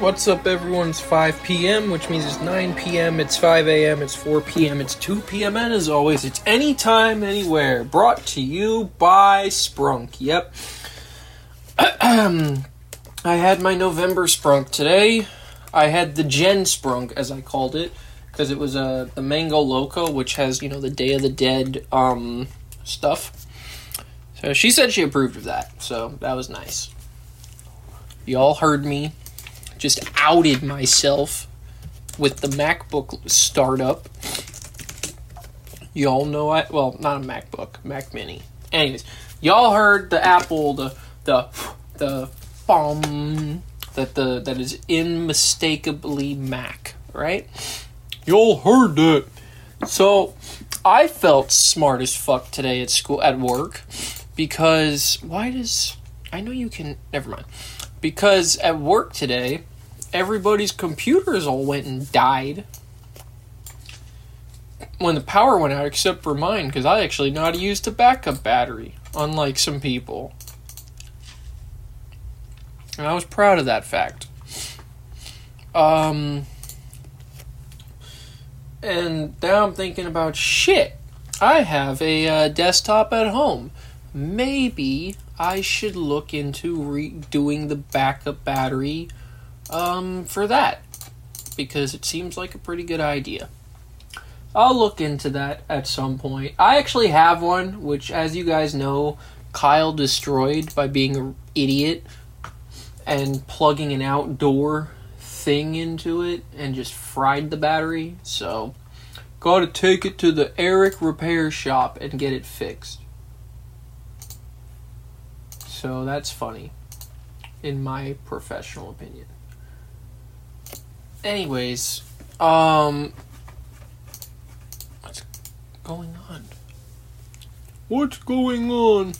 What's up, everyone? It's 5 p.m., which means it's 9 p.m., it's 5 a.m., it's 4 p.m., it's 2 p.m., and as always, it's anytime, anywhere. Brought to you by Sprunk. Yep. I had my November Sprunk today. I had the Gen Sprunk, as I called it, because it was uh, the Mango Loco, which has, you know, the Day of the Dead um, stuff. So she said she approved of that, so that was nice. Y'all heard me just outed myself with the MacBook startup. Y'all know I well, not a MacBook, Mac Mini. Anyways, y'all heard the Apple the the the bomb that the that is unmistakably Mac, right? Y'all heard that. So I felt smart as fuck today at school at work because why does I know you can never mind because at work today, everybody's computers all went and died when the power went out, except for mine, because I actually know how to use the backup battery, unlike some people. And I was proud of that fact. Um, and now I'm thinking about shit. I have a uh, desktop at home. Maybe I should look into redoing the backup battery um, for that because it seems like a pretty good idea. I'll look into that at some point. I actually have one, which, as you guys know, Kyle destroyed by being an idiot and plugging an outdoor thing into it and just fried the battery. So, gotta take it to the Eric repair shop and get it fixed. So that's funny, in my professional opinion. Anyways, um, what's going on? What's going on?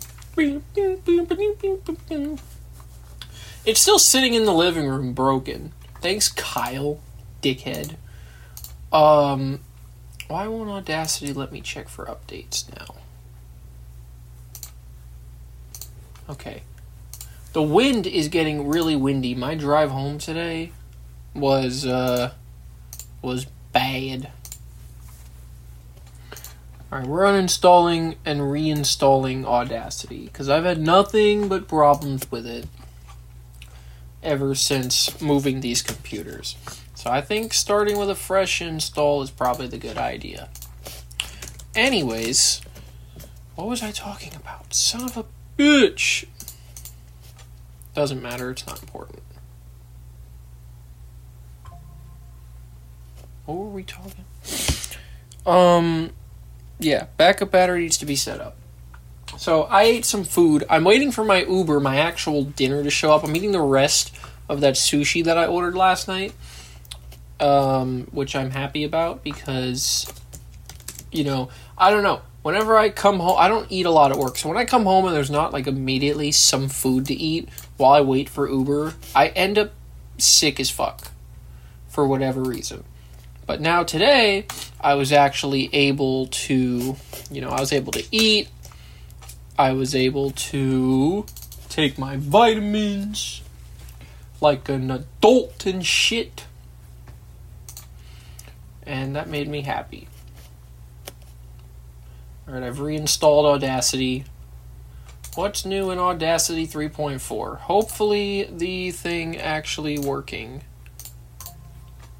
It's still sitting in the living room, broken. Thanks, Kyle, dickhead. Um, why won't Audacity let me check for updates now? Okay. The wind is getting really windy. My drive home today was uh was bad. Alright, we're uninstalling and reinstalling Audacity because I've had nothing but problems with it ever since moving these computers. So I think starting with a fresh install is probably the good idea. Anyways, what was I talking about? Son of a bitch. Doesn't matter, it's not important. What were we talking? Um, yeah, backup battery needs to be set up. So I ate some food. I'm waiting for my Uber, my actual dinner to show up. I'm eating the rest of that sushi that I ordered last night, um, which I'm happy about because, you know, I don't know whenever I come home, I don't eat a lot at work. So when I come home and there's not like immediately some food to eat while I wait for Uber, I end up sick as fuck for whatever reason. But now today, I was actually able to, you know, I was able to eat. I was able to take my vitamins like an adult and shit. And that made me happy. Alright, I've reinstalled Audacity. What's new in Audacity 3.4? Hopefully the thing actually working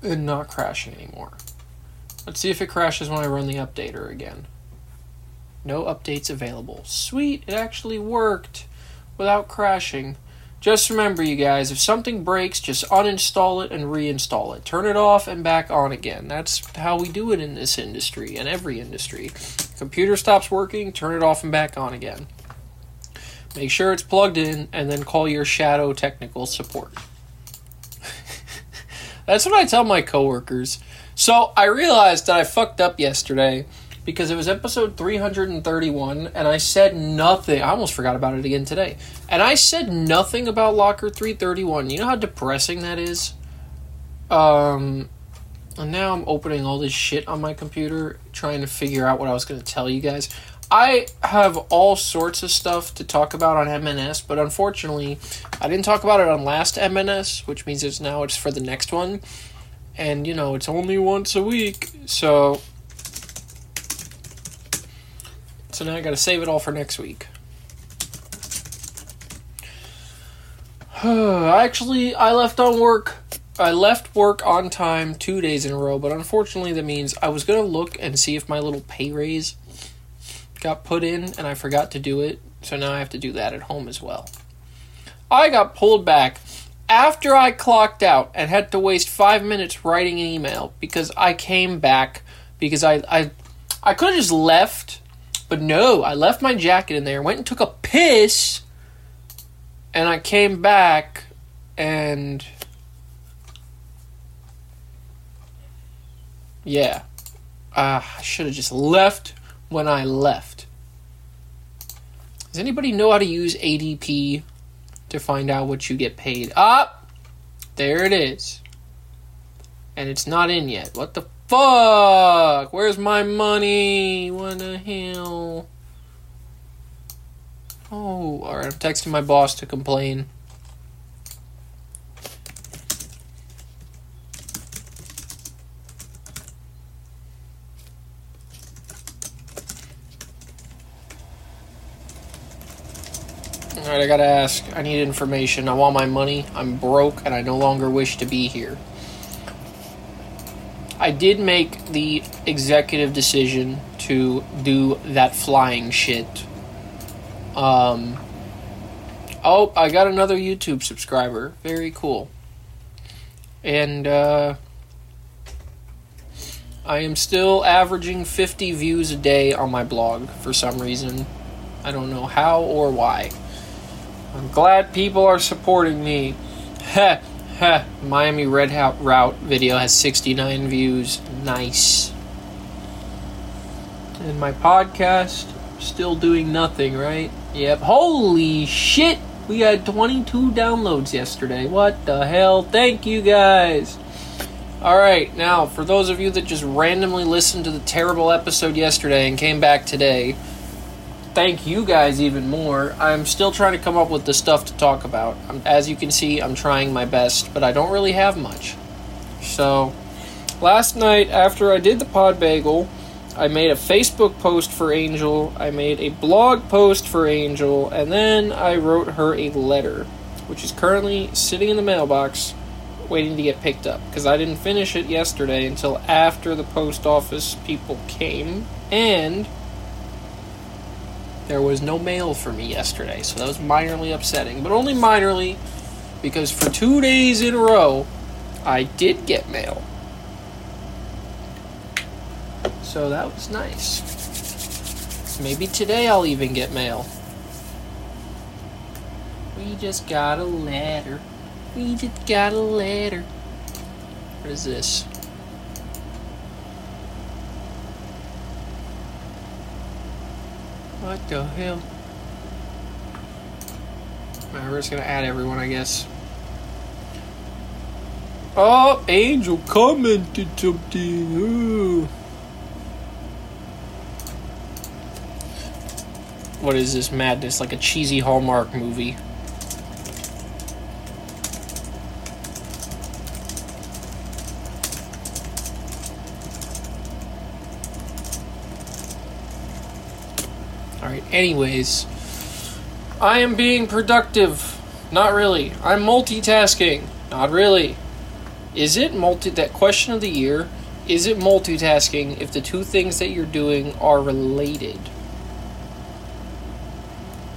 and not crashing anymore. Let's see if it crashes when I run the updater again. No updates available. Sweet, it actually worked without crashing. Just remember, you guys, if something breaks, just uninstall it and reinstall it. Turn it off and back on again. That's how we do it in this industry and every industry. Computer stops working, turn it off and back on again. Make sure it's plugged in and then call your Shadoe technical support. That's what I tell my coworkers. So I realized that I fucked up yesterday because it was episode 331 and I said nothing. I almost forgot about it again today. And I said nothing about Locker 331. You know how depressing that is? Um and now I'm opening all this shit on my computer trying to figure out what I was going to tell you guys. I have all sorts of stuff to talk about on MNS, but unfortunately, I didn't talk about it on last MNS, which means it's now it's for the next one. And you know, it's only once a week, so so now I got to save it all for next week. Actually, I left on work. I left work on time two days in a row, but unfortunately, that means I was gonna look and see if my little pay raise got put in, and I forgot to do it. So now I have to do that at home as well. I got pulled back after I clocked out and had to waste five minutes writing an email because I came back because I I I could have just left, but no, I left my jacket in there, went and took a piss, and I came back and yeah, uh, I should have just left when I left. Does anybody know how to use ADP to find out what you get paid? Ah, there it is. And it's not in yet. What the fuck? Where's my money? What the hell? Oh, alright, I'm texting my boss to complain. Alright, I gotta ask. I need information. I want my money. I'm broke and I no longer wish to be here. I did make the executive decision to do that flying shit. Um. Oh, I got another YouTube subscriber. Very cool. And, uh. I am still averaging 50 views a day on my blog for some reason. I don't know how or why. I'm glad people are supporting me. Heh, heh. Miami Red Hat Route video has 69 views. Nice. And my podcast, still doing nothing, right? Yep. Holy shit! We had 22 downloads yesterday. What the hell? Thank you guys. Alright, now, for those of you that just randomly listened to the terrible episode yesterday and came back today, thank you guys even more. I'm still trying to come up with the stuff to talk about. As you can see, I'm trying my best, but I don't really have much. So, last night after I did the pod bagel, I made a Facebook post for Angel, I made a blog post for Angel, and then I wrote her a letter, which is currently sitting in the mailbox waiting to get picked up because I didn't finish it yesterday until after the post office people came and there was no mail for me yesterday, so that was minorly upsetting, but only minorly because for two days in a row, I did get mail. So that was nice. Maybe today I'll even get mail. We just got a letter. We just got a letter. What is this? What the hell? Alright, we're just gonna add everyone, I guess. Oh, Angel commented something. Ooh. What is this madness? Like a cheesy Hallmark movie. Alright, anyways. I am being productive. Not really. I'm multitasking. Not really. Is it multi that question of the year? Is it multitasking if the two things that you're doing are related?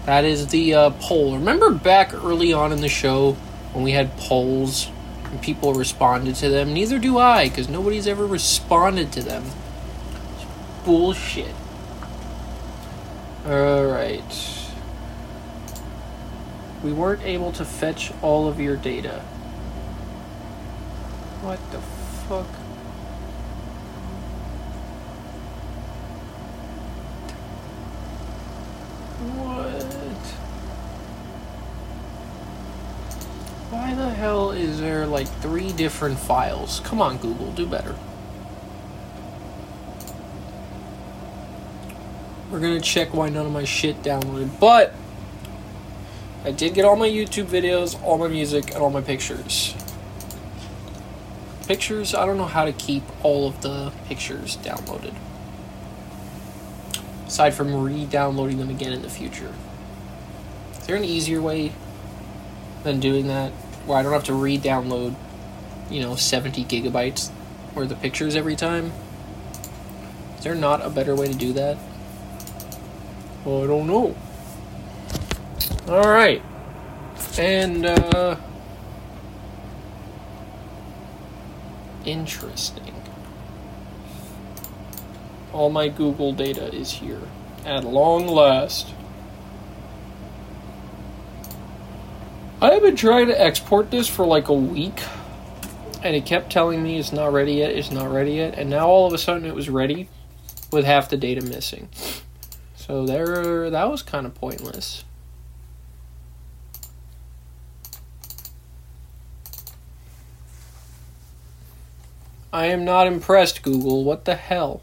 That is the uh, poll. Remember back early on in the show when we had polls and people responded to them? Neither do I, because nobody's ever responded to them. It's bullshit. Alright. We weren't able to fetch all of your data. What the fuck? What? Why the hell is there like three different files? Come on, Google, do better. We're gonna check why none of my shit downloaded. But I did get all my YouTube videos, all my music, and all my pictures. Pictures, I don't know how to keep all of the pictures downloaded. Aside from re downloading them again in the future. Is there an easier way than doing that? Where I don't have to re download, you know, 70 gigabytes worth of pictures every time? Is there not a better way to do that? Well, I don't know. Alright. And, uh. Interesting. All my Google data is here. At long last. I have been trying to export this for like a week. And it kept telling me it's not ready yet, it's not ready yet. And now all of a sudden it was ready with half the data missing. So there that was kind of pointless. I am not impressed, Google. What the hell?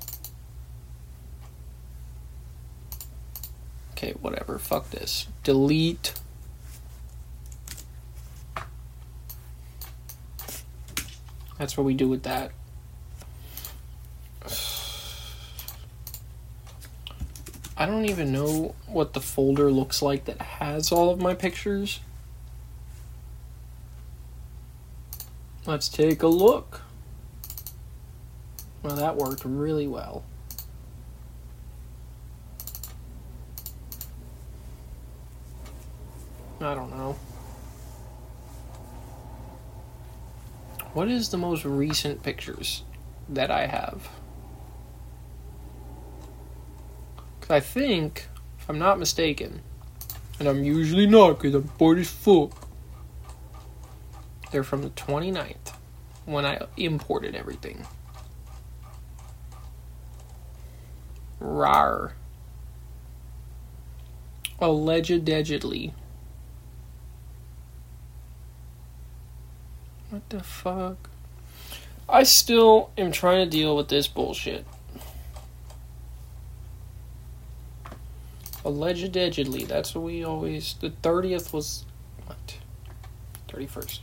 Okay, whatever. Fuck this. Delete. That's what we do with that. I don't even know what the folder looks like that has all of my pictures. Let's take a look. Well, that worked really well. I don't know. What is the most recent pictures that I have? Because I think, if I'm not mistaken, and I'm usually not because I'm bored as fuck, they're from the 29th when I imported everything. Rar. Allegedly. What the fuck? I still am trying to deal with this bullshit. Allegedly, that's what we always. The 30th was. What? 31st.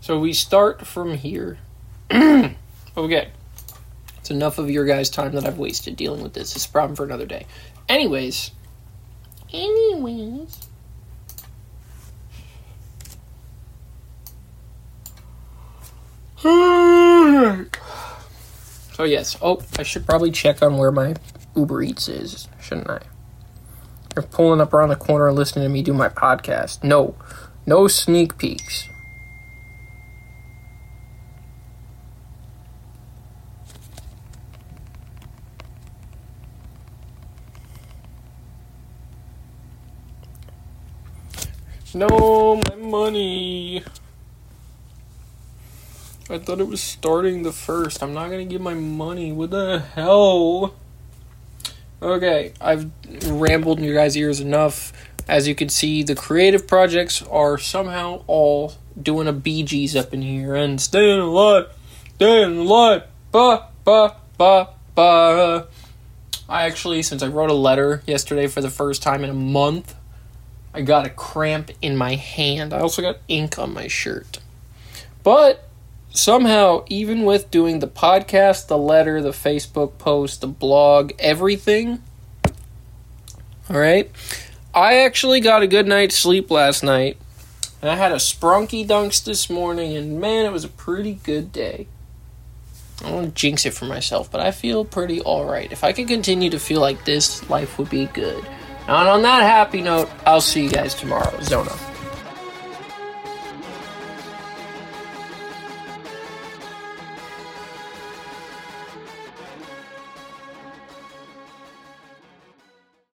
So we start from here. okay. It's enough of your guys' time that I've wasted dealing with this. It's a problem for another day. Anyways. Anyways. so oh, yes. Oh, I should probably check on where my Uber Eats is, shouldn't I? You're pulling up around the corner and listening to me do my podcast. No. No sneak peeks. No, my money. I thought it was starting the first. I'm not gonna give my money. What the hell? Okay, I've rambled in your guys' ears enough. As you can see, the creative projects are somehow all doing a Bee Gees up in here and staying alive, staying alive, ba ba ba ba. I actually, since I wrote a letter yesterday for the first time in a month, I got a cramp in my hand. I also got ink on my shirt. But somehow, even with doing the podcast, the letter, the Facebook post, the blog, everything, all right, I actually got a good night's sleep last night. And I had a sprunky dunks this morning, and man, it was a pretty good day. I don't want to jinx it for myself, but I feel pretty alright. If I could continue to feel like this, life would be good. And on that happy note, I'll see you guys tomorrow. Zona.